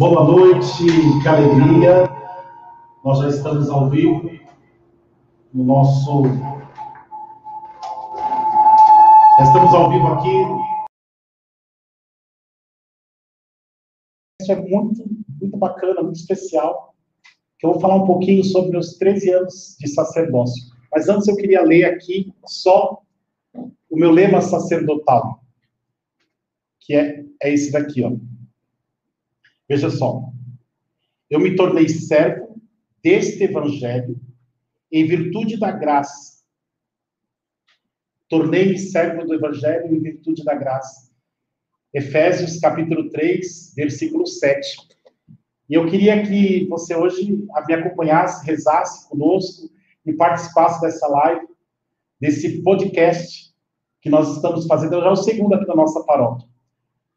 Boa noite, que alegria. Nós já estamos ao vivo no nosso. Estamos ao vivo aqui. Isso é muito, muito bacana, muito especial. Que eu vou falar um pouquinho sobre meus 13 anos de sacerdócio. Mas antes eu queria ler aqui só o meu lema sacerdotal, que é, é esse daqui, ó. Veja só. Eu me tornei servo deste evangelho em virtude da graça. Tornei-me servo do evangelho em virtude da graça. Efésios capítulo 3, versículo 7. E eu queria que você hoje me acompanhasse, rezasse conosco e participasse dessa live, desse podcast que nós estamos fazendo, já é o segundo aqui na nossa paróquia.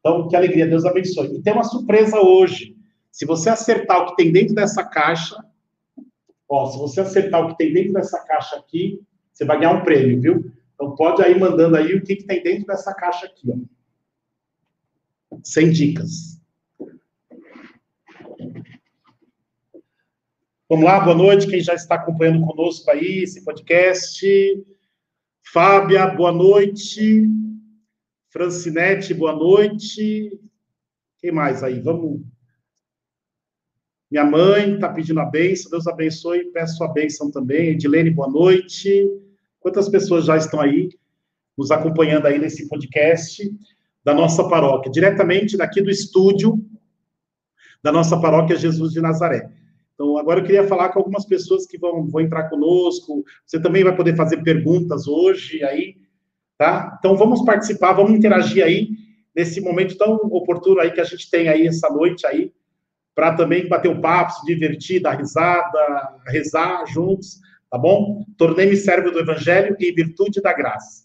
Então, que alegria, Deus abençoe. E tem uma surpresa hoje. Se você acertar o que tem dentro dessa caixa, ó, se você acertar o que tem dentro dessa caixa aqui, você vai ganhar um prêmio, viu? Então pode aí mandando aí o que, que tem dentro dessa caixa aqui, ó. Sem dicas. Vamos lá, boa noite, quem já está acompanhando conosco aí esse podcast. Fábia, boa noite. Francinete, boa noite. Quem mais aí? Vamos. Minha mãe está pedindo a benção, Deus abençoe, peço a benção também. Edilene, boa noite. Quantas pessoas já estão aí nos acompanhando aí nesse podcast da nossa paróquia, diretamente daqui do estúdio da nossa paróquia Jesus de Nazaré. Então, agora eu queria falar com algumas pessoas que vão, vão entrar conosco. Você também vai poder fazer perguntas hoje aí tá? Então vamos participar, vamos interagir aí nesse momento tão oportuno aí que a gente tem aí essa noite aí, para também bater o papo, se divertir, dar risada, rezar juntos, tá bom? Tornei-me servo do Evangelho em virtude da graça.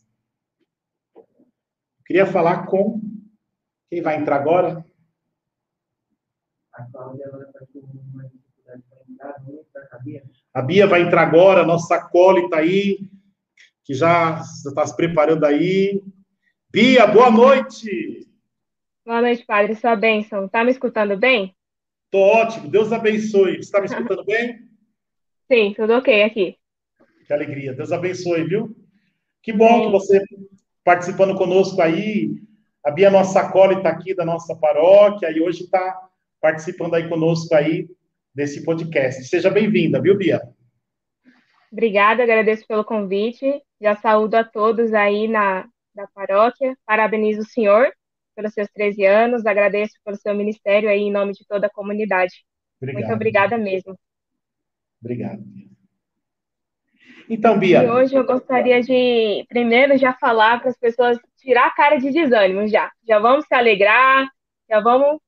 Queria falar com quem vai entrar agora? A Bia vai entrar agora, nossa acólita aí, que já está se preparando aí. Bia, boa noite! Boa noite, padre. Sua bênção. Está me escutando bem? Estou ótimo. Deus abençoe. Você está me escutando bem? Sim, tudo ok aqui. Que alegria. Deus abençoe, viu? Que bom Sim. que você participando conosco aí. A Bia, nossa acólita aqui da nossa paróquia, e hoje está participando aí conosco aí desse podcast. Seja bem-vinda, viu, Bia? Obrigada, agradeço pelo convite. Já saúdo a todos aí na da paróquia. Parabenizo o senhor pelos seus 13 anos, agradeço pelo seu ministério aí em nome de toda a comunidade. Obrigado. Muito obrigada mesmo. Obrigado. Então, Bia. E hoje eu gostaria de, primeiro, já falar para as pessoas tirar a cara de desânimo já. Já vamos se alegrar, já vamos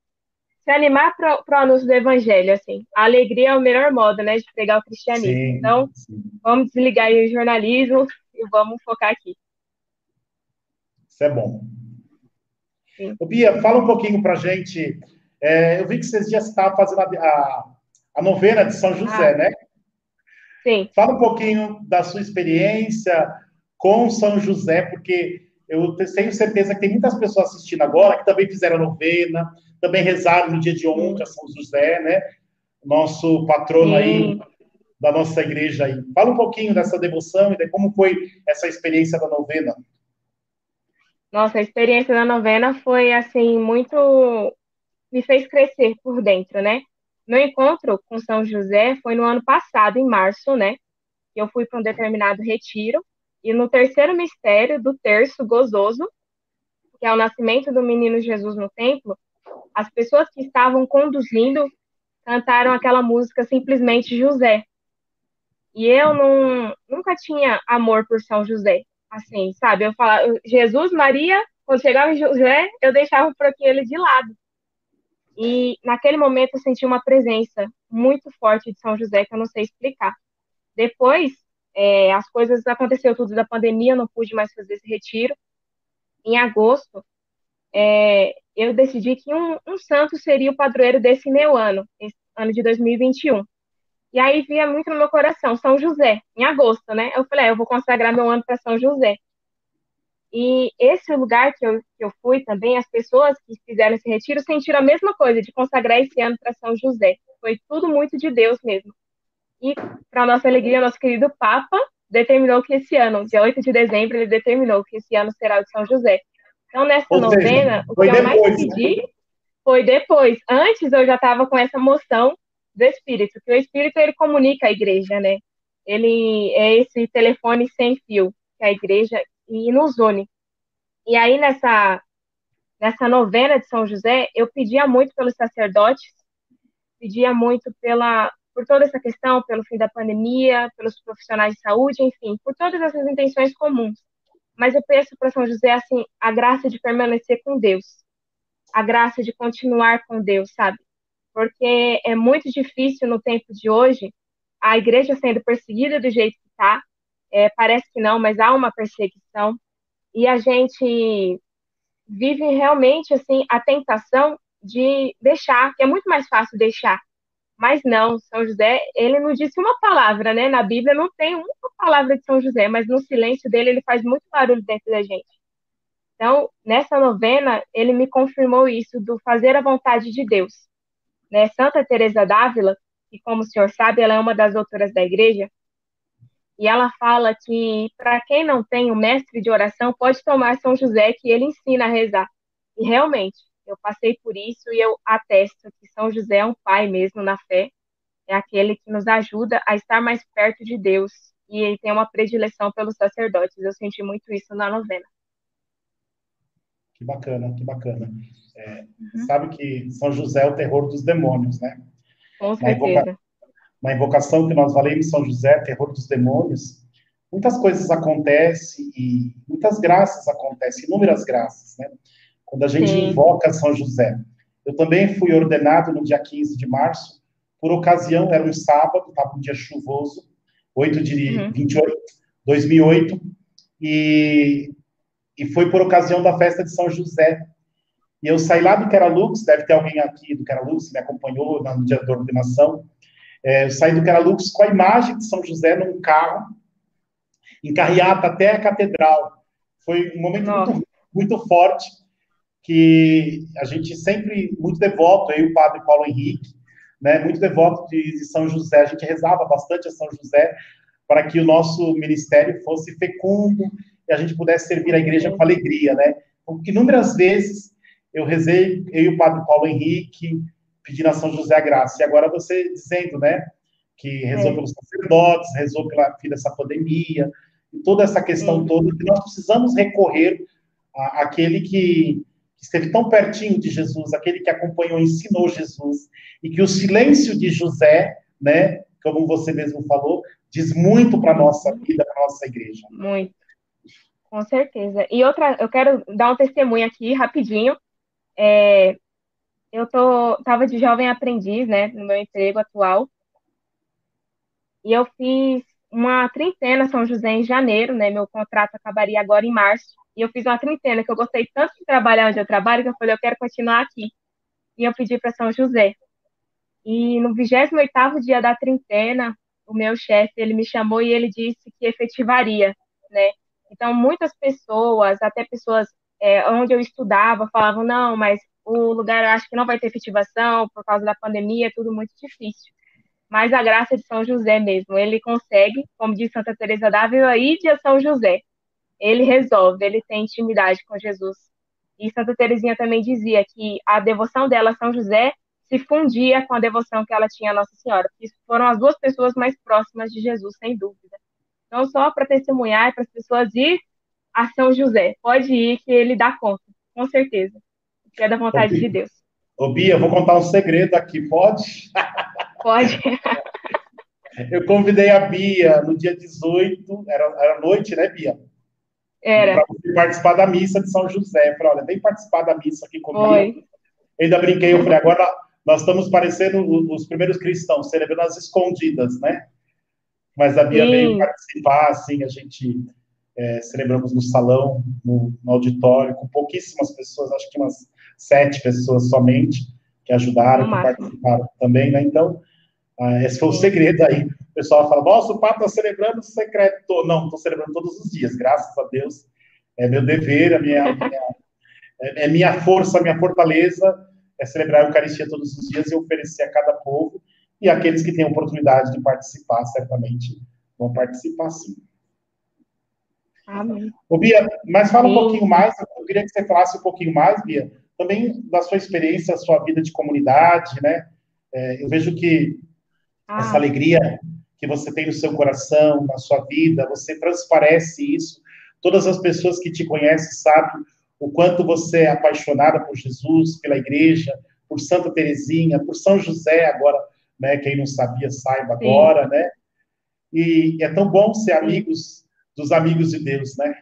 se animar para o anúncio do evangelho, assim. A alegria é o melhor modo, né, de pregar o cristianismo. Sim, então, sim. vamos desligar aí o jornalismo e vamos focar aqui. Isso é bom. Ô, Bia, fala um pouquinho para gente. É, eu vi que vocês já estavam fazendo a, a, a, novena de São José, ah, né? Sim. Fala um pouquinho da sua experiência com São José, porque eu tenho certeza que tem muitas pessoas assistindo agora que também fizeram a novena, também rezaram no dia de ontem a São José, né? Nosso patrono Sim. aí da nossa igreja aí. Fala um pouquinho dessa devoção e de como foi essa experiência da novena. Nossa, a experiência da novena foi assim muito me fez crescer por dentro, né? Meu encontro com São José foi no ano passado, em março, né? Eu fui para um determinado retiro e no terceiro mistério do terço gozoso, que é o nascimento do menino Jesus no templo, as pessoas que estavam conduzindo cantaram aquela música simplesmente José. E eu não, nunca tinha amor por São José, assim, sabe? Eu falava, Jesus, Maria, quando chegava em José, eu deixava um pouquinho ele de lado. E naquele momento eu senti uma presença muito forte de São José que eu não sei explicar. Depois, é, as coisas aconteceu tudo da pandemia, eu não pude mais fazer esse retiro. Em agosto, é, eu decidi que um, um santo seria o padroeiro desse meu ano, esse ano de 2021. E aí via muito no meu coração São José, em agosto, né? Eu falei, é, eu vou consagrar meu ano para São José. E esse lugar que eu, que eu fui também, as pessoas que fizeram esse retiro sentiram a mesma coisa, de consagrar esse ano para São José. Foi tudo muito de Deus mesmo. E, para nossa alegria, nosso querido Papa determinou que esse ano, dia 8 de dezembro, ele determinou que esse ano será o de São José. Então, nessa Ou novena, seja, o que eu mais pedi né? foi depois. Antes, eu já estava com essa moção do Espírito, que o Espírito, ele comunica a igreja, né? Ele é esse telefone sem fio que a igreja e nos une. E aí, nessa, nessa novena de São José, eu pedia muito pelos sacerdotes, pedia muito pela, por toda essa questão, pelo fim da pandemia, pelos profissionais de saúde, enfim, por todas essas intenções comuns. Mas eu peço para São José, assim, a graça de permanecer com Deus, a graça de continuar com Deus, sabe? Porque é muito difícil no tempo de hoje, a igreja sendo perseguida do jeito que está, é, parece que não, mas há uma perseguição, e a gente vive realmente, assim, a tentação de deixar, que é muito mais fácil deixar, mas não, São José, ele não disse uma palavra, né? Na Bíblia não tem uma palavra de São José, mas no silêncio dele ele faz muito barulho dentro da gente. Então, nessa novena, ele me confirmou isso do fazer a vontade de Deus. Né? Santa Teresa d'Ávila, que como o senhor sabe, ela é uma das doutoras da igreja, e ela fala que para quem não tem um mestre de oração, pode tomar São José, que ele ensina a rezar. E realmente, eu passei por isso e eu atesto que São José é um pai mesmo na fé, é aquele que nos ajuda a estar mais perto de Deus e ele tem uma predileção pelos sacerdotes. Eu senti muito isso na novena. Que bacana, que bacana. É, uhum. Sabe que São José é o terror dos demônios, né? Com certeza. Uma invocação que nós valemos São José, terror dos demônios, muitas coisas acontecem e muitas graças acontecem, inúmeras graças, né? Quando a gente Sim. invoca São José. Eu também fui ordenado no dia 15 de março, por ocasião, era um sábado, estava um dia chuvoso, 8 de uhum. 28, 2008, e, e foi por ocasião da festa de São José. E eu saí lá do Queralux, deve ter alguém aqui do Queralux que me acompanhou no dia da ordenação. É, eu saí do Queralux com a imagem de São José num carro, em carreata até a catedral. Foi um momento muito, muito forte que a gente sempre, muito devoto, e o padre Paulo Henrique, né, muito devoto de, de São José, a gente rezava bastante a São José para que o nosso ministério fosse fecundo e a gente pudesse servir a igreja com alegria, né? Porque inúmeras vezes eu rezei, eu e o padre Paulo Henrique, pedindo a São José a graça. E agora você dizendo, né, que rezou é. pelos sacerdotes, rezou pela fim dessa pandemia, e toda essa questão toda, que nós precisamos recorrer àquele que que esteve tão pertinho de Jesus, aquele que acompanhou, ensinou Jesus, e que o silêncio de José, né, como você mesmo falou, diz muito para a nossa vida, para nossa igreja. Muito. Com certeza. E outra, eu quero dar um testemunho aqui, rapidinho. É, eu tô, tava de jovem aprendiz, né, no meu emprego atual, e eu fiz uma trintena São José em janeiro, né, meu contrato acabaria agora em março, e eu fiz uma trintena, que eu gostei tanto de trabalhar onde eu trabalho, que eu falei, eu quero continuar aqui. E eu pedi para São José. E no 28º dia da trintena, o meu chefe, ele me chamou e ele disse que efetivaria, né? Então, muitas pessoas, até pessoas é, onde eu estudava, falavam, não, mas o lugar acho que não vai ter efetivação por causa da pandemia, é tudo muito difícil. Mas a graça de São José mesmo, ele consegue, como diz Santa Teresa d'Ávila, ir de São José ele resolve, ele tem intimidade com Jesus. E Santa Teresinha também dizia que a devoção dela a São José se fundia com a devoção que ela tinha a Nossa Senhora. Isso foram as duas pessoas mais próximas de Jesus, sem dúvida. Então, só para testemunhar, para as pessoas ir a São José. Pode ir, que ele dá conta, com certeza. Que é da vontade de Deus. Ô, Bia, vou contar um segredo aqui, pode? Pode. Eu convidei a Bia no dia 18, era, era noite, né, Bia? Era. Participar da missa de São José. Eu falei, olha, vem participar da missa aqui comigo. Oi. Ainda brinquei, eu falei, agora nós estamos parecendo os primeiros cristãos, celebrando as escondidas, né? Mas a Bia Sim. veio participar, assim, a gente é, celebramos no salão, no, no, auditório, com pouquíssimas pessoas, acho que umas sete pessoas somente, que ajudaram, que participaram também, né? Então, ah, esse foi o segredo aí. Pessoal fala, nossa, o Papa está celebrando secreto. Não, estou celebrando todos os dias, graças a Deus. É meu dever, a minha, minha é, é minha força, minha fortaleza é celebrar a Eucaristia todos os dias e oferecer a cada povo e aqueles que têm oportunidade de participar, certamente vão participar sim. Amém. Ô, Bia, mas fala sim. um pouquinho mais, eu queria que você falasse um pouquinho mais, Bia, também da sua experiência, sua vida de comunidade, né? É, eu vejo que ah. essa alegria que você tem no seu coração, na sua vida, você transparece isso. Todas as pessoas que te conhecem sabem o quanto você é apaixonada por Jesus, pela igreja, por Santa Teresinha, por São José, agora, né? Quem não sabia, saiba Sim. agora, né? E é tão bom ser amigos dos amigos de Deus, né?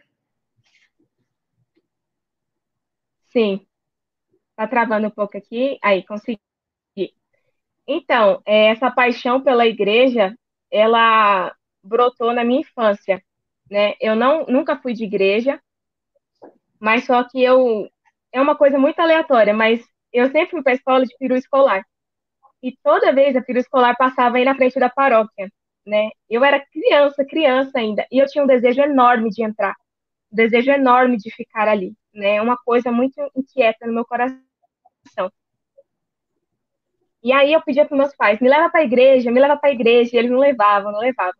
Sim. Tá travando um pouco aqui. Aí, consegui. Então, é, essa paixão pela igreja, ela brotou na minha infância, né? Eu não, nunca fui de igreja, mas só que eu é uma coisa muito aleatória, mas eu sempre fui para a escola de peru escolar. E toda vez a peru escolar passava aí na frente da paróquia, né? Eu era criança, criança ainda, e eu tinha um desejo enorme de entrar, um desejo enorme de ficar ali, né? Uma coisa muito inquieta no meu coração. E aí eu pedia para meus pais, me leva para a igreja, me leva para a igreja, e eles não levavam, não levavam.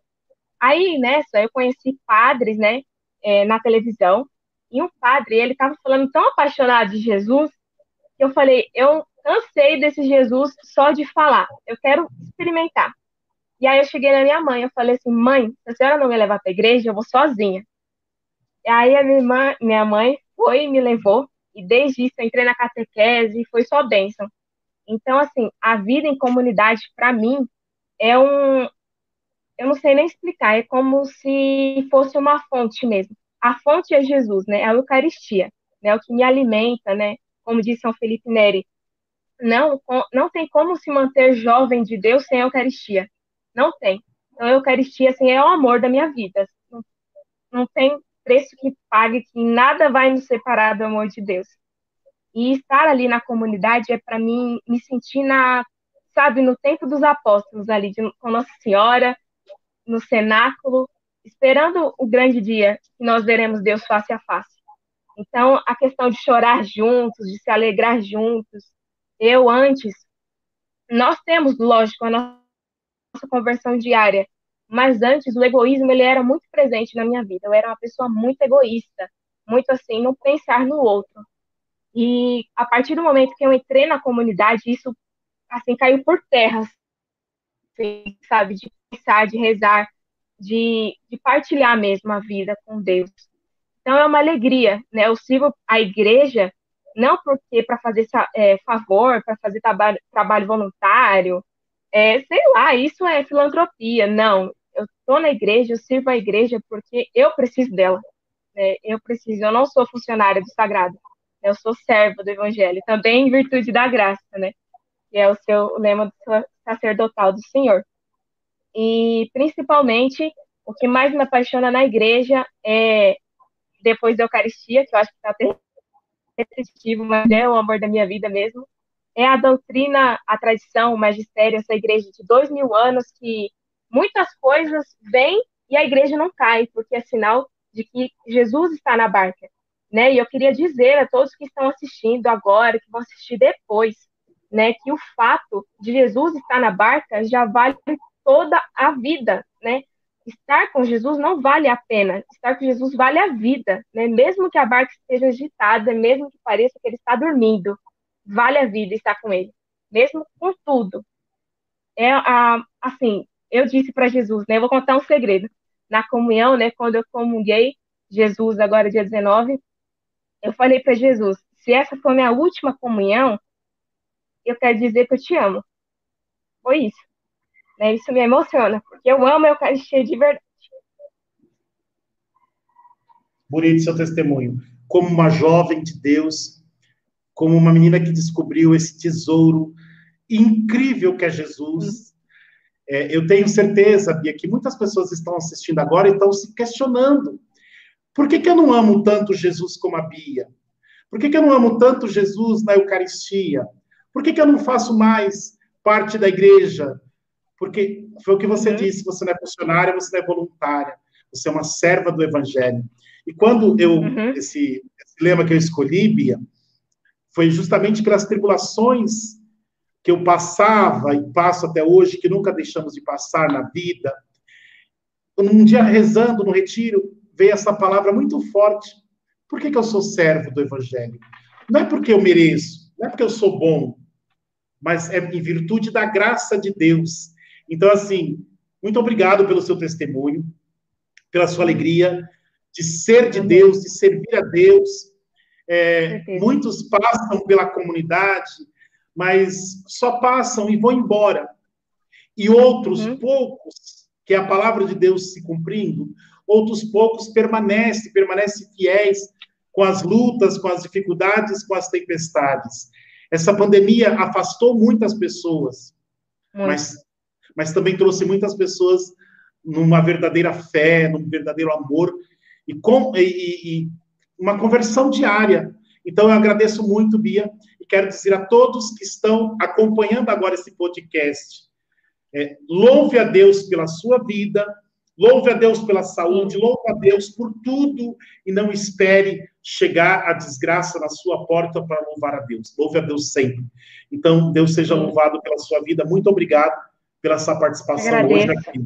Aí, nessa, eu conheci padres, né, é, na televisão, e um padre, ele estava falando tão apaixonado de Jesus, que eu falei, eu cansei desse Jesus só de falar, eu quero experimentar. E aí eu cheguei na minha mãe, eu falei assim, mãe, se a senhora não me levar para a igreja, eu vou sozinha. E aí a minha, irmã, minha mãe foi e me levou, e desde isso eu entrei na catequese, e foi só bênção. Então, assim, a vida em comunidade, para mim, é um. Eu não sei nem explicar, é como se fosse uma fonte mesmo a fonte é Jesus, né? A Eucaristia, né? O que me alimenta, né? Como disse São Felipe Neri, não, não tem como se manter jovem de Deus sem a Eucaristia. Não tem. Então, a Eucaristia, assim, é o amor da minha vida. Não, não tem preço que pague, que nada vai nos separar do amor de Deus. E estar ali na comunidade é para mim me sentir na, sabe, no tempo dos apóstolos ali, de, com Nossa Senhora, no cenáculo, esperando o grande dia que nós veremos Deus face a face. Então, a questão de chorar juntos, de se alegrar juntos. Eu, antes, nós temos, lógico, a nossa conversão diária, mas antes o egoísmo ele era muito presente na minha vida. Eu era uma pessoa muito egoísta, muito assim, não pensar no outro. E a partir do momento que eu entrei na comunidade, isso assim caiu por terra, assim, sabe, de pensar, de rezar, de, de partilhar mesmo a vida com Deus. Então é uma alegria, né? Eu sirvo a igreja não porque para fazer é, favor, para fazer trabalho, voluntário, é, sei lá, isso é filantropia. Não, eu estou na igreja, eu sirvo a igreja porque eu preciso dela. Né? Eu preciso, eu não sou funcionária do sagrado, eu sou serva do evangelho, também em virtude da graça, né? Que é o seu o lema do sacerdotal do Senhor. E principalmente o que mais me apaixona na igreja é depois da Eucaristia, que eu acho que está repetitivo, mas é o amor da minha vida mesmo. É a doutrina, a tradição, o magistério, essa igreja de dois mil anos que muitas coisas vêm e a igreja não cai, porque é sinal de que Jesus está na barca. Né? E eu queria dizer a todos que estão assistindo agora, que vão assistir depois, né, que o fato de Jesus estar na barca já vale toda a vida, né? Estar com Jesus não vale a pena, estar com Jesus vale a vida, né? Mesmo que a barca esteja agitada, mesmo que pareça que ele está dormindo, vale a vida estar com ele, mesmo com tudo. É a, assim, eu disse para Jesus, né? Eu vou contar um segredo. Na comunhão, né? Quando eu comunguei Jesus agora dia 19, eu falei para Jesus, se essa for minha última comunhão, eu quero dizer que eu te amo. Foi isso. Né? Isso me emociona, porque eu amo a Eucaristia de verdade. Bonito seu testemunho. Como uma jovem de Deus, como uma menina que descobriu esse tesouro incrível que é Jesus. É, eu tenho certeza, Bia, que muitas pessoas estão assistindo agora e estão se questionando. Por que, que eu não amo tanto Jesus como a Bia? Por que, que eu não amo tanto Jesus na Eucaristia? Por que, que eu não faço mais parte da igreja? Porque foi o que você uhum. disse, você não é funcionária, você não é voluntária, você é uma serva do evangelho. E quando eu, uhum. esse, esse lema que eu escolhi, Bia, foi justamente pelas tribulações que eu passava e passo até hoje, que nunca deixamos de passar na vida. Um dia rezando no retiro, veio essa palavra muito forte. Por que, que eu sou servo do Evangelho? Não é porque eu mereço, não é porque eu sou bom, mas é em virtude da graça de Deus. Então, assim, muito obrigado pelo seu testemunho, pela sua alegria de ser de Deus, de servir a Deus. É, muitos passam pela comunidade, mas só passam e vão embora. E outros uhum. poucos, que é a palavra de Deus se cumprindo, outros poucos permanecem, permanecem fiéis com as lutas, com as dificuldades, com as tempestades. Essa pandemia afastou muitas pessoas, mas, mas também trouxe muitas pessoas numa verdadeira fé, num verdadeiro amor e, com, e, e uma conversão diária. Então, eu agradeço muito, Bia, e quero dizer a todos que estão acompanhando agora esse podcast: é, louve a Deus pela sua vida, louve a Deus pela saúde, louve a Deus por tudo e não espere chegar a desgraça na sua porta para louvar a Deus. Louve a Deus sempre. Então, Deus seja louvado pela sua vida. Muito obrigado pela sua participação hoje aqui.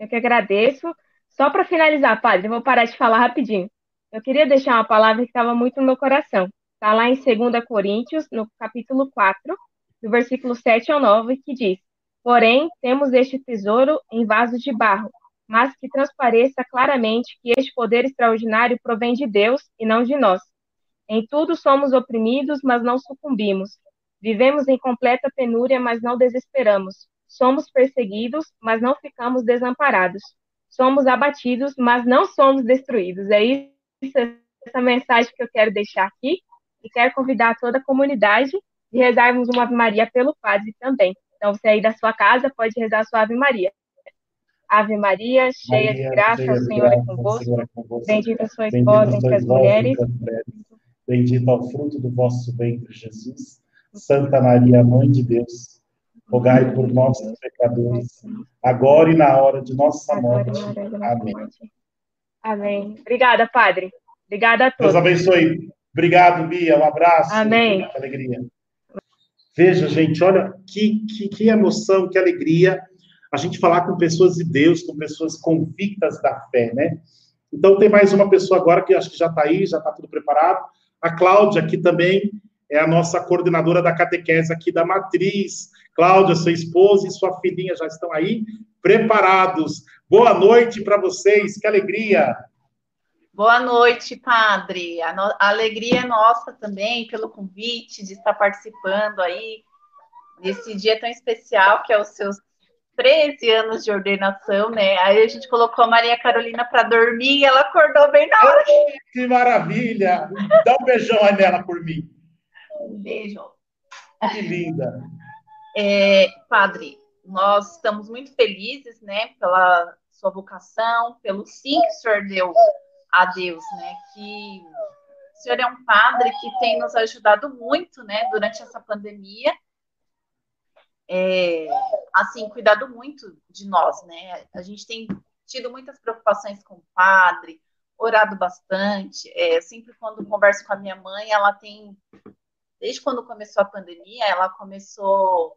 Eu que agradeço. Só para finalizar, padre, eu vou parar de falar rapidinho. Eu queria deixar uma palavra que estava muito no meu coração. Está lá em 2 Coríntios, no capítulo 4, do versículo 7 ao 9, que diz: Porém, temos este tesouro em vasos de barro, mas que transpareça claramente que este poder extraordinário provém de Deus e não de nós. Em tudo somos oprimidos, mas não sucumbimos. Vivemos em completa penúria, mas não desesperamos. Somos perseguidos, mas não ficamos desamparados. Somos abatidos, mas não somos destruídos. É isso, essa mensagem que eu quero deixar aqui. E quero convidar toda a comunidade de rezarmos uma Ave Maria pelo Padre também. Então, você aí da sua casa pode rezar a sua Ave Maria. Ave Maria, cheia Maria, de graça, cheia o Senhor, é convosco. É. Bendita sois vós entre as mulheres. Bendito é o fruto do vosso ventre, Jesus. Santa Maria, Mãe de Deus, rogai por nós, pecadores, agora e na hora de nossa morte. Amém. Amém. Obrigada, Padre. Obrigada a todos. Deus abençoe. Obrigado, Bia. Um abraço. Amém. Alegria. Veja, gente, olha que, que, que emoção, que alegria a gente falar com pessoas de Deus, com pessoas convictas da fé, né? Então, tem mais uma pessoa agora que acho que já está aí, já está tudo preparado. A Cláudia, que também é a nossa coordenadora da catequese aqui da Matriz. Cláudia, sua esposa e sua filhinha já estão aí preparados. Boa noite para vocês, que alegria! Boa noite, padre. A, no... a, alegria é nossa também pelo convite de estar participando aí nesse dia tão especial que é os seus 13 anos de ordenação, né? Aí a gente colocou a Maria Carolina para dormir e ela acordou bem na hora. Que maravilha! Dá um beijão aí nela por mim. Um beijo. Que linda. É, padre, nós estamos muito felizes, né, pela sua vocação, pelo sim que o senhor deu a Deus, né, que o senhor é um padre que tem nos ajudado muito, né, durante essa pandemia é, assim, cuidado muito de nós, né? A gente tem tido muitas preocupações com o padre, orado bastante. É, sempre quando converso com a minha mãe, ela tem, desde quando começou a pandemia, ela começou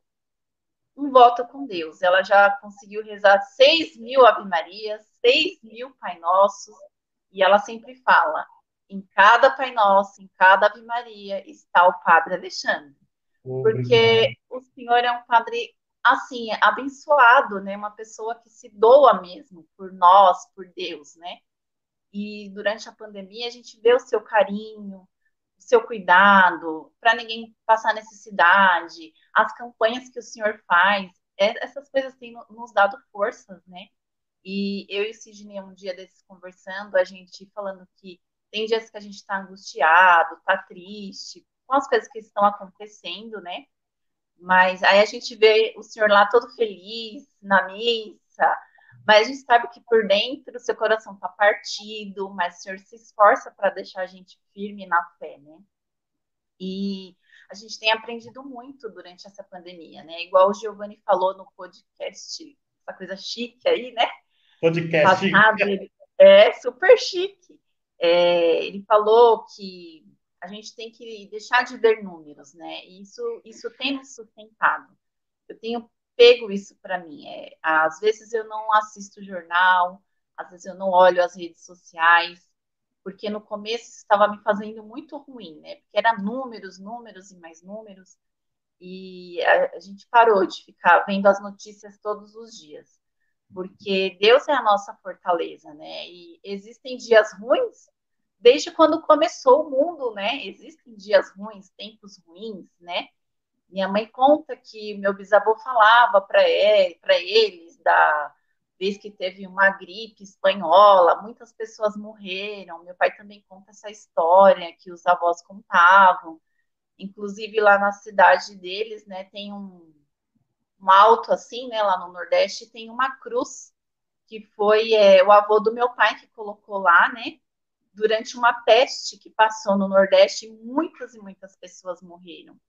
um voto com Deus. Ela já conseguiu rezar 6 mil Ave Marias, 6 mil Pai Nossos, e ela sempre fala: em cada Pai Nosso, em cada Ave Maria está o Padre Alexandre. Porque o senhor é um padre, assim, abençoado, né? Uma pessoa que se doa mesmo por nós, por Deus, né? E durante a pandemia a gente vê o seu carinho, o seu cuidado, para ninguém passar necessidade, as campanhas que o senhor faz, é, essas coisas têm nos dado forças, né? E eu e o Sidney, um dia desses conversando, a gente falando que tem dias que a gente está angustiado, está triste, com as coisas que estão acontecendo, né? Mas aí a gente vê o senhor lá todo feliz na missa, mas a gente sabe que por dentro o seu coração está partido, mas o senhor se esforça para deixar a gente firme na fé, né? E a gente tem aprendido muito durante essa pandemia, né? Igual o Giovanni falou no podcast, essa coisa chique aí, né? Podcast. Passado, É super chique. É, ele falou que a gente tem que deixar de ver números, né? Isso, isso tem me sustentado. Eu tenho pego isso para mim. É, às vezes eu não assisto jornal, às vezes eu não olho as redes sociais, porque no começo estava me fazendo muito ruim, né? Porque era números, números e mais números, e a, a gente parou de ficar vendo as notícias todos os dias, porque Deus é a nossa fortaleza, né? E existem dias ruins desde quando começou o mundo, né? Existem dias ruins, tempos ruins, né? Minha mãe conta que meu bisavô falava para ele, eles da vez que teve uma gripe espanhola, muitas pessoas morreram. Meu pai também conta essa história que os avós contavam. Inclusive lá na cidade deles, né, tem um, um alto assim, né, lá no Nordeste, tem uma cruz que foi é, o avô do meu pai que colocou lá, né, durante uma peste que passou no Nordeste, muitas e muitas pessoas morreram.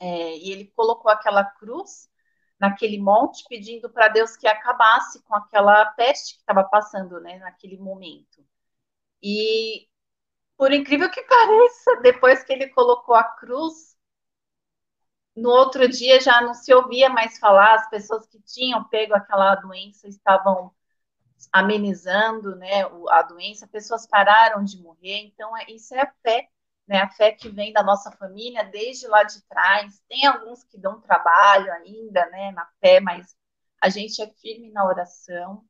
É, e ele colocou aquela cruz naquele monte, pedindo para Deus que acabasse com aquela peste que estava passando, né, naquele momento. E, por incrível que pareça, depois que ele colocou a cruz, no outro dia já não se ouvia mais falar, as pessoas que tinham pego aquela doença estavam amenizando, né, a doença, pessoas pararam de morrer, então é, isso é a fé né, a fé que vem da nossa família desde lá de trás. Tem alguns que dão trabalho ainda, né, na fé, mas a gente é firme na oração.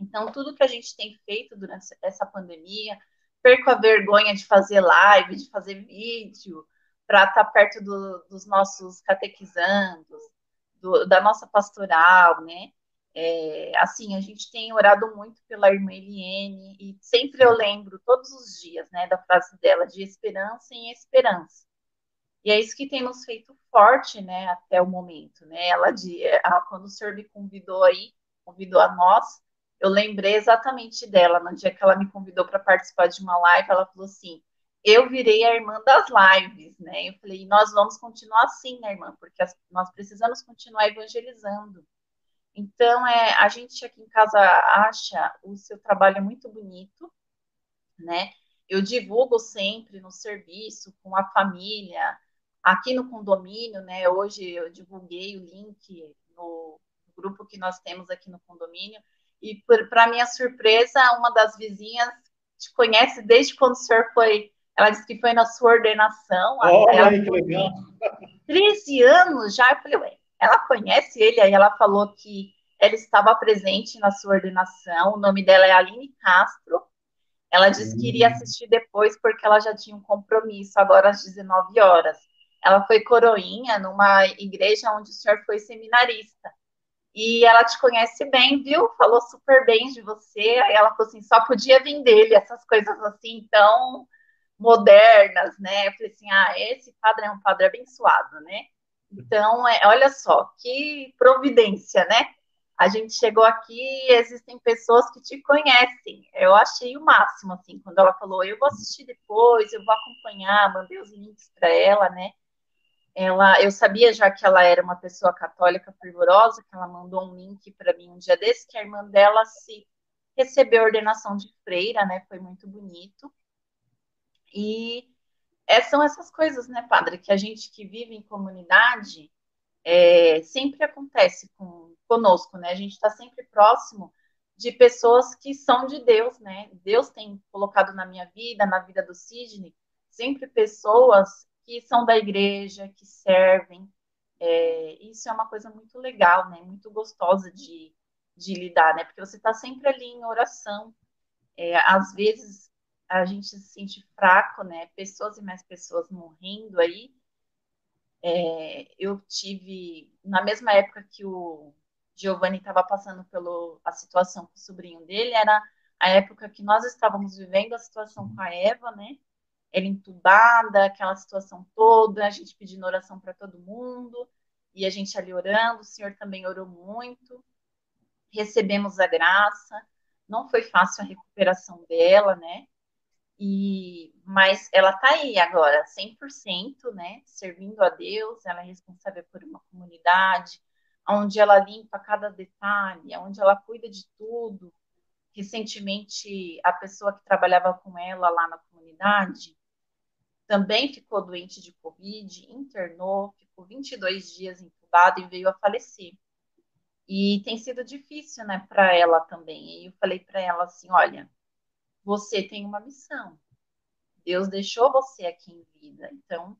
Então, tudo que a gente tem feito durante essa pandemia, perco a vergonha de fazer live, de fazer vídeo, para estar tá perto do, dos nossos catequizandos, do, da nossa pastoral, né? É, assim, a gente tem orado muito pela irmã Eliene e sempre eu lembro, todos os dias, né, da frase dela, de esperança em esperança. E é isso que tem nos feito forte, né, até o momento, né, ela, de, ela, quando o senhor me convidou aí, convidou a nós, eu lembrei exatamente dela, no dia que ela me convidou para participar de uma live, ela falou assim, eu virei a irmã das lives, né, eu falei, nós vamos continuar assim, né, irmã, porque as, nós precisamos continuar evangelizando, então, é, a gente aqui em casa acha o seu trabalho muito bonito, né? Eu divulgo sempre no serviço, com a família, aqui no condomínio, né? Hoje eu divulguei o link no grupo que nós temos aqui no condomínio, e para minha surpresa, uma das vizinhas te conhece desde quando o senhor foi. Ela disse que foi na sua ordenação. Olha aí, que legal! 13 anos já. Eu falei, ué, ela conhece ele, aí ela falou que ela estava presente na sua ordenação, o nome dela é Aline Castro, ela disse que iria hum. assistir depois porque ela já tinha um compromisso, agora às 19 horas. Ela foi coroinha numa igreja onde o senhor foi seminarista. E ela te conhece bem, viu? Falou super bem de você. Aí ela falou assim: só podia vir dele, essas coisas assim tão modernas, né? Eu falei assim: ah, esse padre é um padre abençoado, né? Então, é, olha só, que providência, né? A gente chegou aqui existem pessoas que te conhecem. Eu achei o máximo, assim, quando ela falou, eu vou assistir depois, eu vou acompanhar, mandei os links para ela, né? Ela, eu sabia já que ela era uma pessoa católica fervorosa, que ela mandou um link para mim um dia desse, que a irmã dela se recebeu a ordenação de freira, né? Foi muito bonito. E é, são essas coisas, né, padre, que a gente que vive em comunidade é, sempre acontece com, conosco, né? A gente está sempre próximo de pessoas que são de Deus, né? Deus tem colocado na minha vida, na vida do Sidney, sempre pessoas que são da igreja, que servem. É, isso é uma coisa muito legal, né? Muito gostosa de, de lidar, né? Porque você está sempre ali em oração. É, às vezes a gente se sente fraco, né? Pessoas e mais pessoas morrendo aí. É, eu tive, na mesma época que o Giovanni estava passando pela situação com o sobrinho dele, era a época que nós estávamos vivendo a situação com a Eva, né? Ela entubada, aquela situação toda, a gente pedindo oração para todo mundo, e a gente ali orando, o Senhor também orou muito, recebemos a graça, não foi fácil a recuperação dela, né? E, mas ela está aí agora, 100%, né, servindo a Deus, ela é responsável por uma comunidade, onde ela limpa cada detalhe, onde ela cuida de tudo. recentemente a pessoa que trabalhava com ela lá na comunidade também ficou doente de Covid, internou, ficou 22 dias entubado e veio a falecer. E tem sido difícil, né, para ela também. E eu falei para ela assim: olha, você tem uma missão. Deus deixou você aqui em vida, então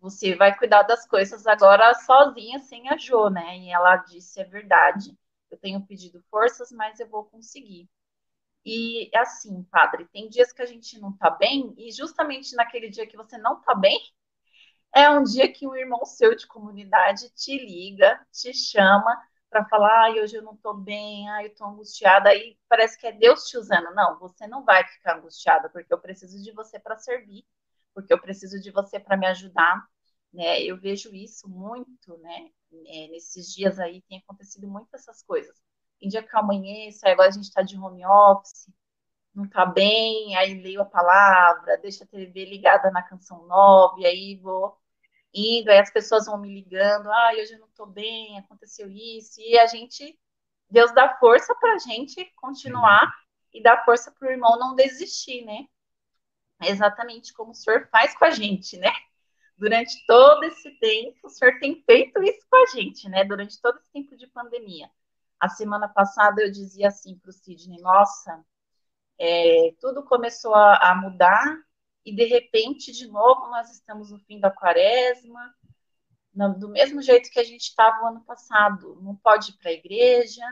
você vai cuidar das coisas agora sozinha, sem a Jo, né? E ela disse: é verdade, eu tenho pedido forças, mas eu vou conseguir. E assim, padre, tem dias que a gente não tá bem, e justamente naquele dia que você não tá bem, é um dia que um irmão seu de comunidade te liga, te chama para falar, ai, hoje eu não tô bem, ai, eu tô angustiada, aí parece que é Deus te usando. Não, você não vai ficar angustiada, porque eu preciso de você para servir porque eu preciso de você para me ajudar, né? Eu vejo isso muito, né? É, nesses dias aí tem acontecido muito essas coisas. Em dia que amanhece, agora a gente está de home office, não está bem, aí leio a palavra, deixa a TV ligada na canção nova, e aí vou indo, aí as pessoas vão me ligando, ah, hoje eu não estou bem, aconteceu isso, e a gente, Deus dá força para a gente continuar e dá força para o irmão não desistir, né? exatamente como o senhor faz com a gente, né? Durante todo esse tempo, o senhor tem feito isso com a gente, né? Durante todo esse tempo de pandemia. A semana passada eu dizia assim para o Sidney: nossa, é, tudo começou a, a mudar e de repente, de novo, nós estamos no fim da quaresma, do mesmo jeito que a gente estava o ano passado. Não pode ir para a igreja,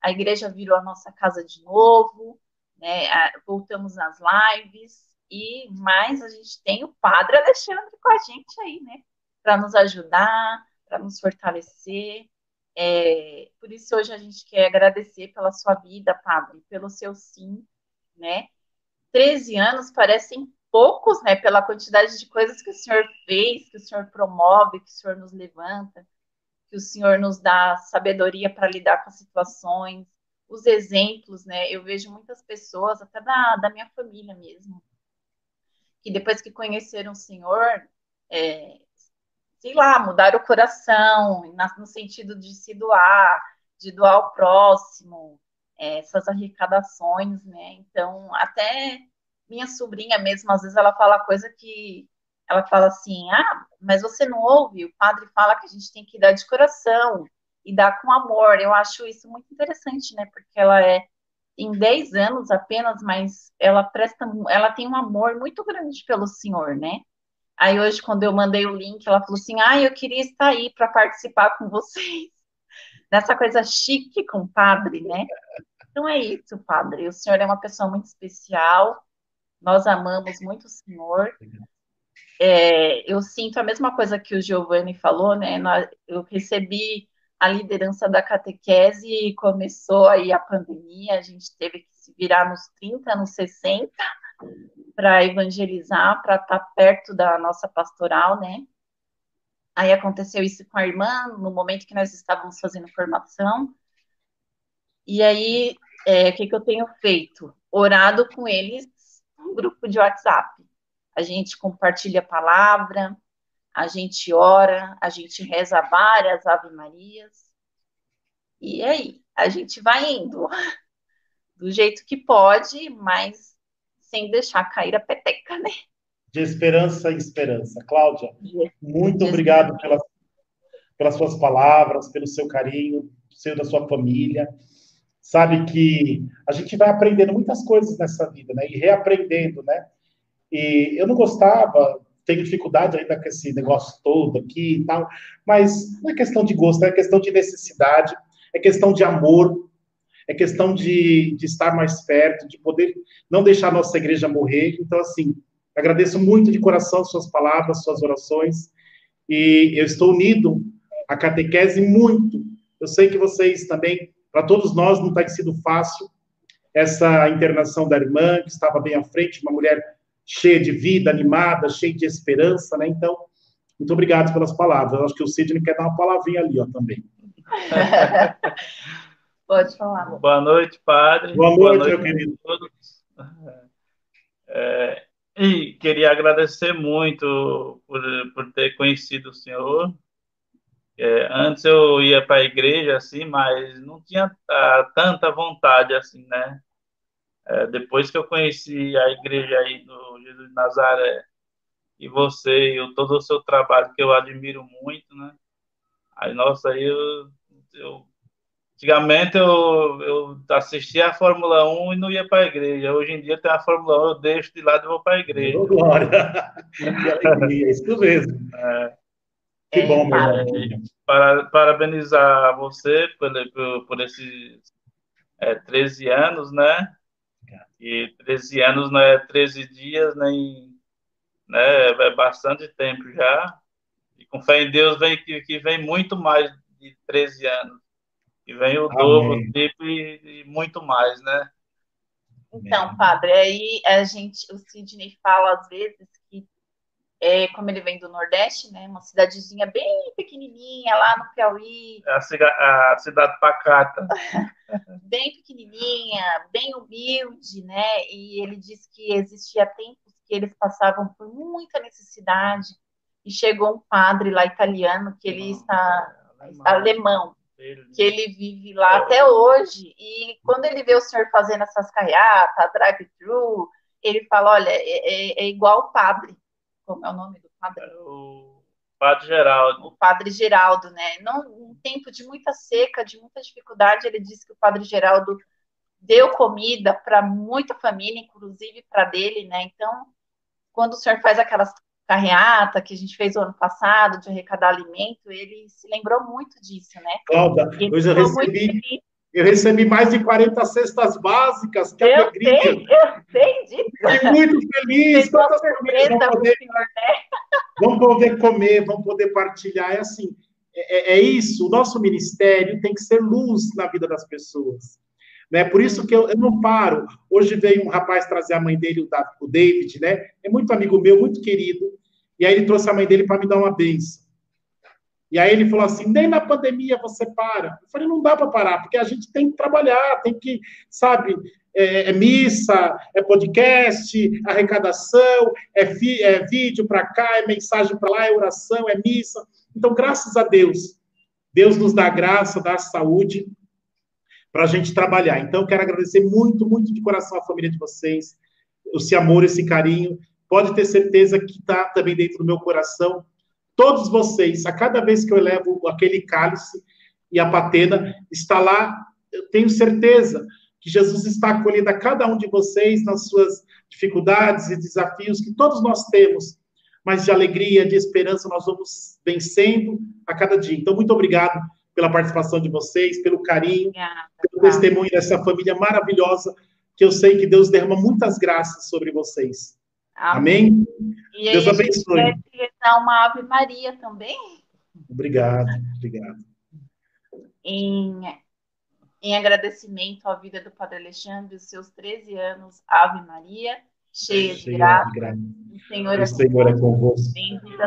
a igreja virou a nossa casa de novo, né? voltamos nas lives, e mais a gente tem o Padre Alexandre com a gente aí, né? Para nos ajudar, para nos fortalecer. É, por isso hoje a gente quer agradecer pela sua vida, Padre, pelo seu sim, né? 13 anos parecem poucos, né? Pela quantidade de coisas que o senhor fez, que o senhor promove, que o senhor nos levanta, que o senhor nos dá sabedoria para lidar com as situações, os exemplos, né? Eu vejo muitas pessoas, até da, da minha família mesmo, que depois que conheceram o Senhor, é, sei lá, mudaram o coração, no sentido de se doar, de doar ao próximo, é, essas arrecadações, né? Então, até minha sobrinha mesmo, às vezes ela fala coisa que ela fala assim: ah, mas você não ouve? O padre fala que a gente tem que dar de coração e dar com amor. Eu acho isso muito interessante, né? Porque ela é em 10 anos apenas, mas ela presta, ela tem um amor muito grande pelo senhor, né? Aí hoje, quando eu mandei o link, ela falou assim: ah, eu queria estar aí para participar com vocês. Nessa coisa chique com o padre, né? Então é isso, padre. O senhor é uma pessoa muito especial. Nós amamos muito o senhor. É, eu sinto a mesma coisa que o Giovanni falou, né? Eu recebi a liderança da catequese e começou aí a pandemia, a gente teve que se virar nos 30, nos 60 para evangelizar, para estar tá perto da nossa pastoral, né? Aí aconteceu isso com a irmã, no momento que nós estávamos fazendo formação. E aí, é, o que, que eu tenho feito? Orado com eles no grupo de WhatsApp. A gente compartilha a palavra, a gente ora, a gente reza várias Ave Marias. E aí, a gente vai indo do jeito que pode, mas sem deixar cair a peteca, né? De esperança em esperança. Cláudia, muito obrigado pelas, pelas suas palavras, pelo seu carinho, seu da sua família. Sabe que a gente vai aprendendo muitas coisas nessa vida, né? E reaprendendo, né? E eu não gostava, tenho dificuldade ainda com esse negócio todo aqui e tal, mas não é questão de gosto, é questão de necessidade, é questão de amor, é questão de, de estar mais perto, de poder não deixar a nossa igreja morrer. Então, assim, agradeço muito de coração suas palavras, suas orações, e eu estou unido à catequese muito. Eu sei que vocês também, para todos nós, não tem sido fácil essa internação da irmã, que estava bem à frente, uma mulher cheia de vida, animada, cheia de esperança, né? Então, muito obrigado pelas palavras. Eu acho que o Sidney quer dar uma palavrinha ali, ó, também. Pode falar. Boa noite, padre. Boa noite, Boa noite meu querido. Todos. É, e queria agradecer muito por, por ter conhecido o senhor. É, antes eu ia para a igreja, assim, mas não tinha tanta vontade, assim, né? é, depois que eu conheci a igreja aí do Jesus de Nazaré, e você, e todo o seu trabalho, que eu admiro muito, né? Aí, nossa, aí eu, eu Antigamente eu, eu assistia a Fórmula 1 e não ia para a igreja. Hoje em dia tem a Fórmula 1, eu deixo de lado e vou para a igreja. Oh, glória! que alegria, isso mesmo. É. Que é, bom, meu. Para, parabenizar você por, por, por esses é, 13 anos, né? E 13 anos não é 13 dias, nem. Né? É bastante tempo já. E com fé em Deus vem que, que vem muito mais de 13 anos. E vem o dobro, o triplo e, e, muito mais, né? Então, padre, aí a gente, o Sidney fala às vezes é, como ele vem do Nordeste, né, uma cidadezinha bem pequenininha lá no Piauí. É a, a cidade pacata. bem pequenininha, bem humilde, né? E ele diz que existia tempos que eles passavam por muita necessidade e chegou um padre lá italiano que ele está alemão, alemão que ele vive lá até hoje. E quando ele vê o senhor fazendo essas carreatas, drive-thru, ele fala: olha, é, é, é, igual o padre. Como é o nome do padre? O Padre Geraldo. O Padre Geraldo, né? Num tempo de muita seca, de muita dificuldade, ele disse que o Padre Geraldo deu comida para muita família, inclusive para dele, né? Então, quando o senhor faz aquelas carreata que a gente fez o ano passado de arrecadar alimento, ele se lembrou muito disso, né? Cláudia, hoje eu recebi, eu recebi mais de 40 cestas básicas, que eu alegria. Sei, eu sei disso. Fiquei muito feliz. Quantas famílias vão poder, senhor, né? vão poder comer, vão poder partilhar. É assim, é, é, isso, o nosso ministério tem que ser luz na vida das pessoas. Né? Por isso que eu, eu, não paro. Hoje veio um rapaz trazer a mãe dele, o David, né? É muito amigo meu, muito querido. E aí ele trouxe a mãe dele para me dar uma benção. E aí ele falou assim: nem na pandemia você para. Eu falei: não dá para parar, porque a gente tem que trabalhar, tem que, sabe, é, é missa, é podcast, arrecadação, é, fi, é vídeo para cá, é mensagem para lá, é oração, é missa. Então, graças a Deus, Deus nos dá graça, dá saúde para a gente trabalhar. Então, quero agradecer muito, muito de coração a família de vocês, esse amor, esse carinho. Pode ter certeza que está também dentro do meu coração. Todos vocês, a cada vez que eu levo aquele cálice e a patena, está lá, eu tenho certeza que Jesus está acolhendo a cada um de vocês nas suas dificuldades e desafios que todos nós temos, mas de alegria, de esperança, nós vamos vencendo a cada dia. Então, muito obrigado pela participação de vocês, pelo carinho, Obrigada. pelo testemunho dessa família maravilhosa, que eu sei que Deus derrama muitas graças sobre vocês. Amém? E Deus abençoe. A gente rezar uma Ave Maria também? Obrigado, obrigado. Em, em agradecimento à vida do Padre Alexandre, os seus 13 anos, Ave Maria cheia de graça. O Senhor, é o Senhor é convosco.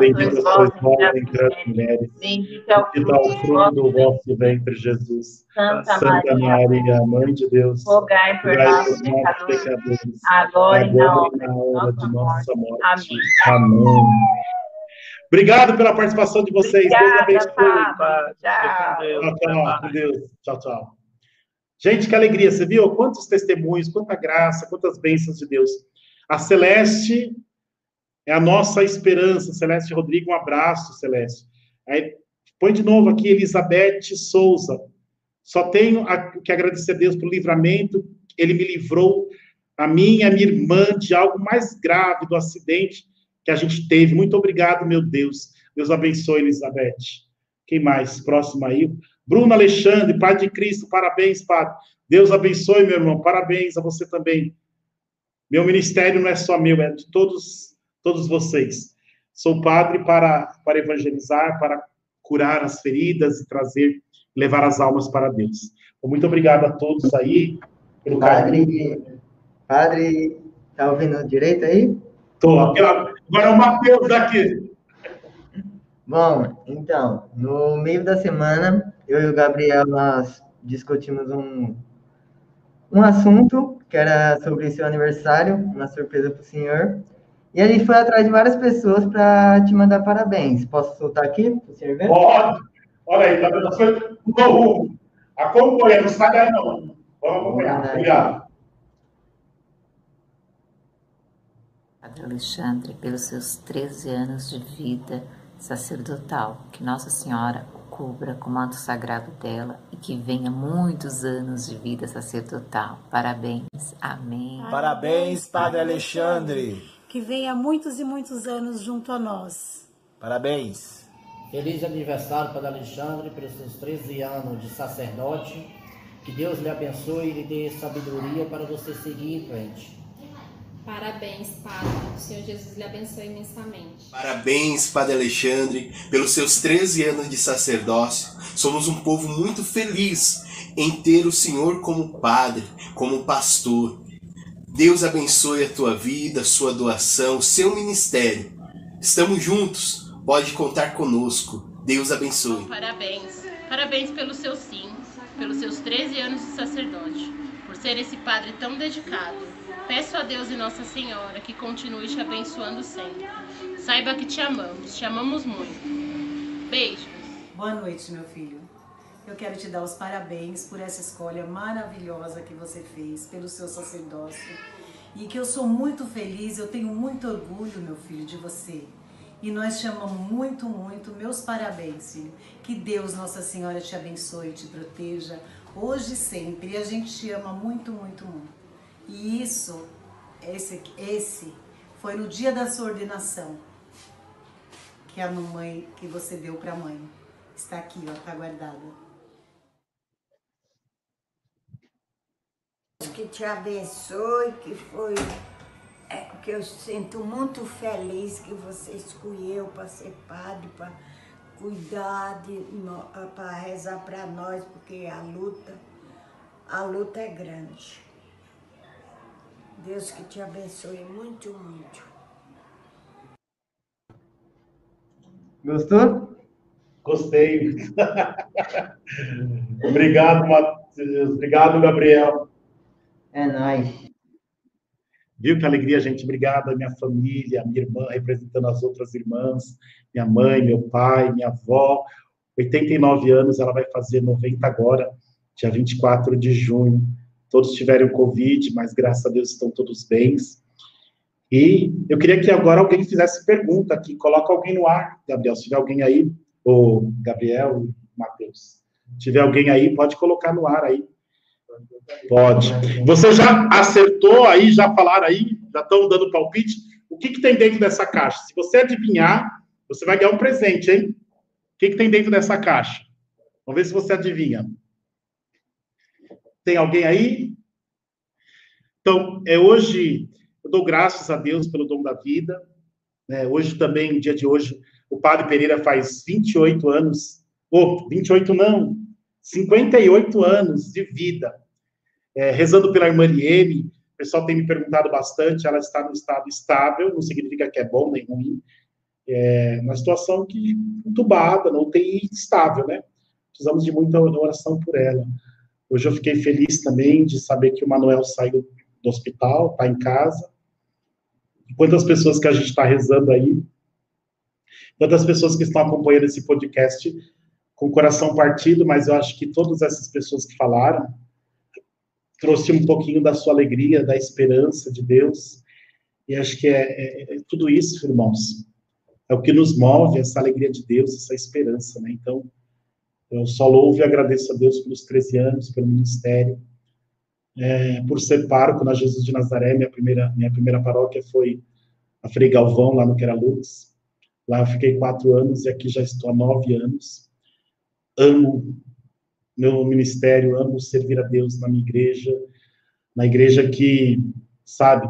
Bendita sois vós entre as mulheres. Bendito é o fruto do vosso ventre, Jesus. Santa, Santa Maria, Mãe de Deus, rogai por nós, pecadores, pecadores, agora e na hora, na hora de nossa morte. Amém. Amém. Obrigado pela participação de vocês. Obrigada, Deus abençoe. Tchau. Tchau, tchau. Deus. Tchau, tchau. Gente, que alegria. Você viu quantos testemunhos, quanta graça, quantas bênçãos de Deus. A Celeste é a nossa esperança. Celeste Rodrigo, um abraço, Celeste. Aí, põe de novo aqui, Elizabeth Souza. Só tenho que agradecer a Deus pelo livramento. Ele me livrou, a mim e a minha irmã, de algo mais grave do acidente que a gente teve. Muito obrigado, meu Deus. Deus abençoe, Elizabeth. Quem mais? Próximo aí. Bruno Alexandre, Pai de Cristo, parabéns, Padre. Deus abençoe, meu irmão. Parabéns a você também. Meu ministério não é só meu, é de todos, todos vocês. Sou padre para, para evangelizar, para curar as feridas e trazer, levar as almas para Deus. Então, muito obrigado a todos aí. Pelo padre, padre, tá ouvindo direito aí? Tô. Agora é o Matheus daqui. Bom, então, no meio da semana, eu e o Gabriel, nós discutimos um, um assunto que era sobre seu aniversário, uma surpresa para o senhor. E a gente foi atrás de várias pessoas para te mandar parabéns. Posso soltar aqui para ver? Pode. Olha aí, tá vendo? Foi no rumo. Acompanha, não sai daí não. Vamos acompanhar. Obrigado. Padre Alexandre, pelos seus 13 anos de vida sacerdotal. Que Nossa Senhora o cubra com o manto sagrado dela e que venha muitos anos de vida sacerdotal. Parabéns. Amém. Parabéns, Padre Alexandre. Que venha muitos e muitos anos junto a nós. Parabéns. Feliz aniversário, Padre Alexandre, pelos seus 13 anos de sacerdote. Que Deus lhe abençoe e lhe dê sabedoria para você seguir em frente. Parabéns, Padre. O Senhor Jesus lhe abençoe imensamente. Parabéns, Padre Alexandre, pelos seus 13 anos de sacerdócio. Somos um povo muito feliz em ter o Senhor como Padre, como pastor. Deus abençoe a tua vida, a sua doação, o seu ministério. Estamos juntos. Pode contar conosco. Deus abençoe. Parabéns. Parabéns pelo seu sim, pelos seus 13 anos de sacerdote, por ser esse padre tão dedicado Peço a Deus e Nossa Senhora que continue te abençoando sempre. Saiba que te amamos, te amamos muito. Beijos. Boa noite, meu filho. Eu quero te dar os parabéns por essa escolha maravilhosa que você fez, pelo seu sacerdócio. E que eu sou muito feliz, eu tenho muito orgulho, meu filho, de você. E nós te amamos muito, muito. Meus parabéns, filho. Que Deus, Nossa Senhora, te abençoe, te proteja, hoje e sempre. E a gente te ama muito, muito, muito. E isso, esse, esse foi no dia da sua ordenação que a mamãe, que você deu para a mãe. Está aqui, ó, tá guardada. Que te abençoe, que foi é, que eu sinto muito feliz que você escolheu para ser padre, para cuidar, para rezar para nós, porque a luta, a luta é grande. Deus que te abençoe muito, muito. Gostou? Gostei. Obrigado, Matheus. Obrigado, Gabriel. É nóis. Viu que alegria, gente? Obrigado à minha família, minha irmã, representando as outras irmãs, minha mãe, meu pai, minha avó. 89 anos, ela vai fazer 90 agora, dia 24 de junho todos tiveram Covid, mas graças a Deus estão todos bens. E eu queria que agora alguém fizesse pergunta aqui, coloca alguém no ar, Gabriel, se tiver alguém aí, ou Gabriel, Matheus, se tiver alguém aí, pode colocar no ar aí. Pode. Você já acertou aí, já falaram aí, já estão dando palpite? O que, que tem dentro dessa caixa? Se você adivinhar, você vai ganhar um presente, hein? O que, que tem dentro dessa caixa? Vamos ver se você adivinha. Tem alguém aí? Então, é hoje, eu dou graças a Deus pelo dom da vida. Né? Hoje também, dia de hoje, o Padre Pereira faz 28 anos, ou oh, 28 não, 58 anos de vida. É, rezando pela irmã Liene, o pessoal tem me perguntado bastante, ela está no estado estável, não significa que é bom nem ruim, é uma situação que entubada, não tem estável, né? Precisamos de muita oração por ela. Hoje eu fiquei feliz também de saber que o Manuel saiu do hospital, está em casa. Quantas pessoas que a gente está rezando aí, quantas pessoas que estão acompanhando esse podcast com o coração partido, mas eu acho que todas essas pessoas que falaram trouxe um pouquinho da sua alegria, da esperança de Deus. E acho que é, é, é tudo isso, irmãos. É o que nos move, essa alegria de Deus, essa esperança, né? Então, eu só louvo e agradeço a Deus pelos 13 anos, pelo ministério, é, por ser pároco na Jesus de Nazaré. Minha primeira, minha primeira paróquia foi a Frei Galvão, lá no Queralux. Lá eu fiquei quatro anos e aqui já estou há nove anos. Amo meu ministério, amo servir a Deus na minha igreja, na igreja que, sabe,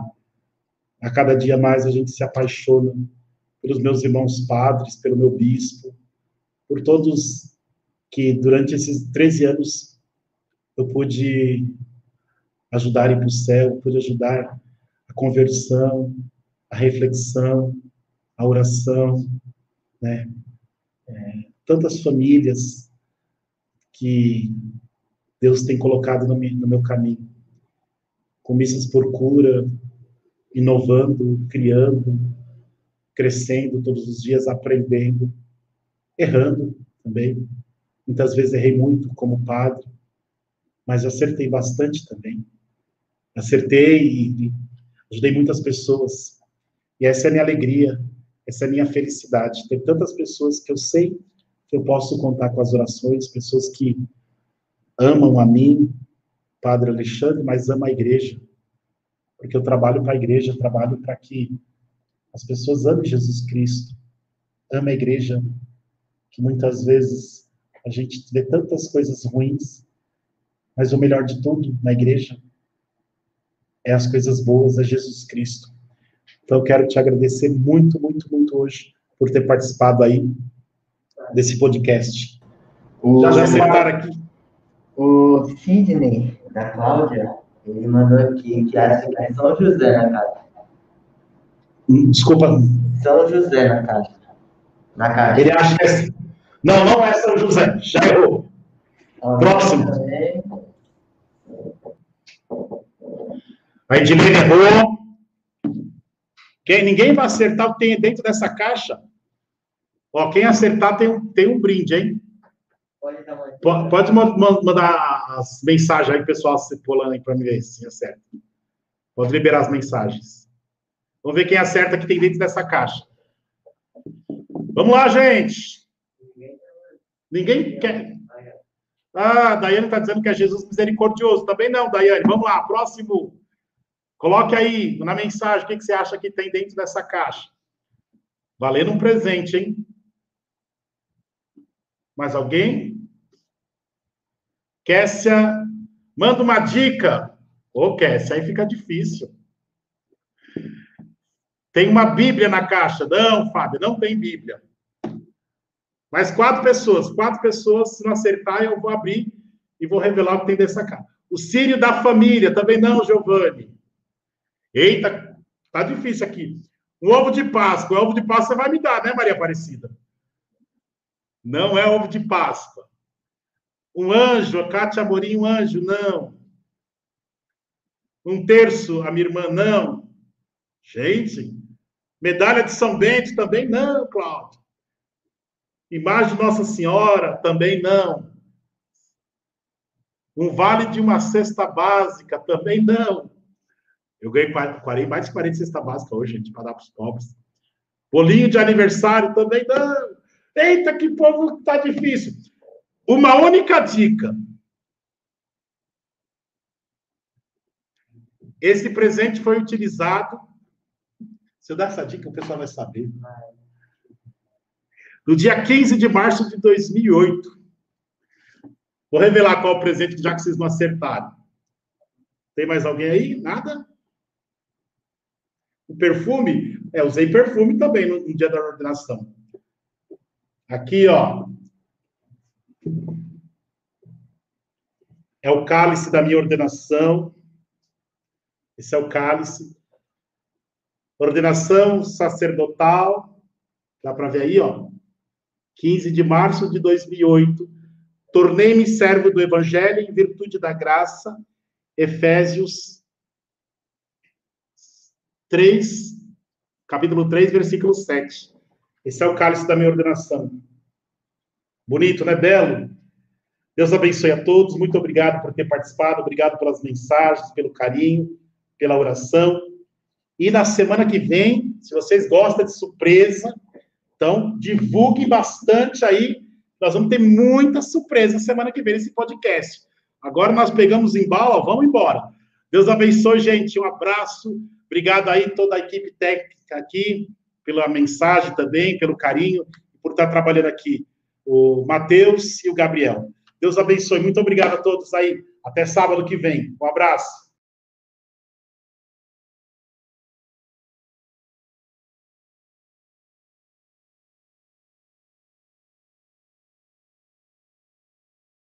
a cada dia mais a gente se apaixona pelos meus irmãos padres, pelo meu bispo, por todos que durante esses 13 anos eu pude ajudar a ir para o céu, pude ajudar a conversão, a reflexão, a oração, né? É, tantas famílias que Deus tem colocado no meu, caminho, com missas por cura, inovando, criando, crescendo todos os dias, aprendendo, errando também, Muitas vezes errei muito como padre, mas acertei bastante também. Acertei e ajudei muitas pessoas. E essa é a minha alegria, essa é a minha felicidade. Tem tantas pessoas que eu sei que eu posso contar com as orações, pessoas que amam a mim, Padre Alexandre, mas amam a igreja. Porque eu trabalho para a igreja, trabalho para que as pessoas amem Jesus Cristo, amem a igreja, que muitas vezes a gente vê tantas coisas ruins, mas o melhor de tudo na igreja é as coisas boas, é Jesus Cristo. Então, eu quero te agradecer muito, muito, muito hoje por ter participado aí desse podcast. O, já já acertaram aqui. O Sidney, da Cláudia, ele mandou aqui que acha que é São José na caixa. Hum, Desculpa. São José na caixa. Na caixa. Ele acha que é... Não, não é São José. Já errou. Próximo. A Edilene errou. Quem, ninguém vai acertar o que tem dentro dessa caixa. Ó, quem acertar tem um, tem um brinde, hein? Pode, pode mandar as mensagens aí, pessoal, se pulando aí para me ver se acerta. Pode liberar as mensagens. Vamos ver quem acerta que tem dentro dessa caixa. Vamos lá, gente. Ninguém quer. Ah, Daiane está dizendo que é Jesus misericordioso. Também não, Daiane. Vamos lá, próximo. Coloque aí na mensagem o que, que você acha que tem dentro dessa caixa. Valendo um presente, hein? Mais alguém? Kessia, manda uma dica. Ô, oh, Kessia, aí fica difícil. Tem uma Bíblia na caixa? Não, Fábio, não tem Bíblia. Mas quatro pessoas, quatro pessoas, se não acertar, eu vou abrir e vou revelar o que tem dessa caixa. O Sírio da família, também não, Giovanni. Eita, tá difícil aqui. Um ovo de Páscoa. Ovo de Páscoa você vai me dar, né, Maria Aparecida? Não é ovo de Páscoa. Um anjo, a Cátia Amorim, um anjo, não. Um terço, a minha irmã, não. Gente, medalha de São Bento também não, Cláudio. Imagem de Nossa Senhora também não. Um vale de uma cesta básica também não. Eu ganhei mais de 40 cesta básica hoje, gente, para dar para os pobres. Bolinho de aniversário também não. Eita, que povo tá difícil. Uma única dica. Esse presente foi utilizado. Se eu dar essa dica, o pessoal vai saber. No dia 15 de março de 2008. Vou revelar qual o presente, já que vocês não acertaram. Tem mais alguém aí? Nada? O perfume, é, usei perfume também no, no dia da ordenação. Aqui, ó. É o cálice da minha ordenação. Esse é o cálice. Ordenação sacerdotal. Dá para ver aí, ó. 15 de março de 2008. Tornei-me servo do evangelho em virtude da graça. Efésios 3, capítulo 3, versículo 7. Esse é o cálice da minha ordenação. Bonito, né? Belo. Deus abençoe a todos. Muito obrigado por ter participado. Obrigado pelas mensagens, pelo carinho, pela oração. E na semana que vem, se vocês gostam de surpresa, então divulguem bastante aí. Nós vamos ter muita surpresa semana que vem nesse podcast. Agora nós pegamos em bala, vamos embora. Deus abençoe, gente. Um abraço. Obrigado aí toda a equipe técnica aqui pela mensagem também, pelo carinho, por estar trabalhando aqui. O Matheus e o Gabriel. Deus abençoe. Muito obrigado a todos aí. Até sábado que vem. Um abraço.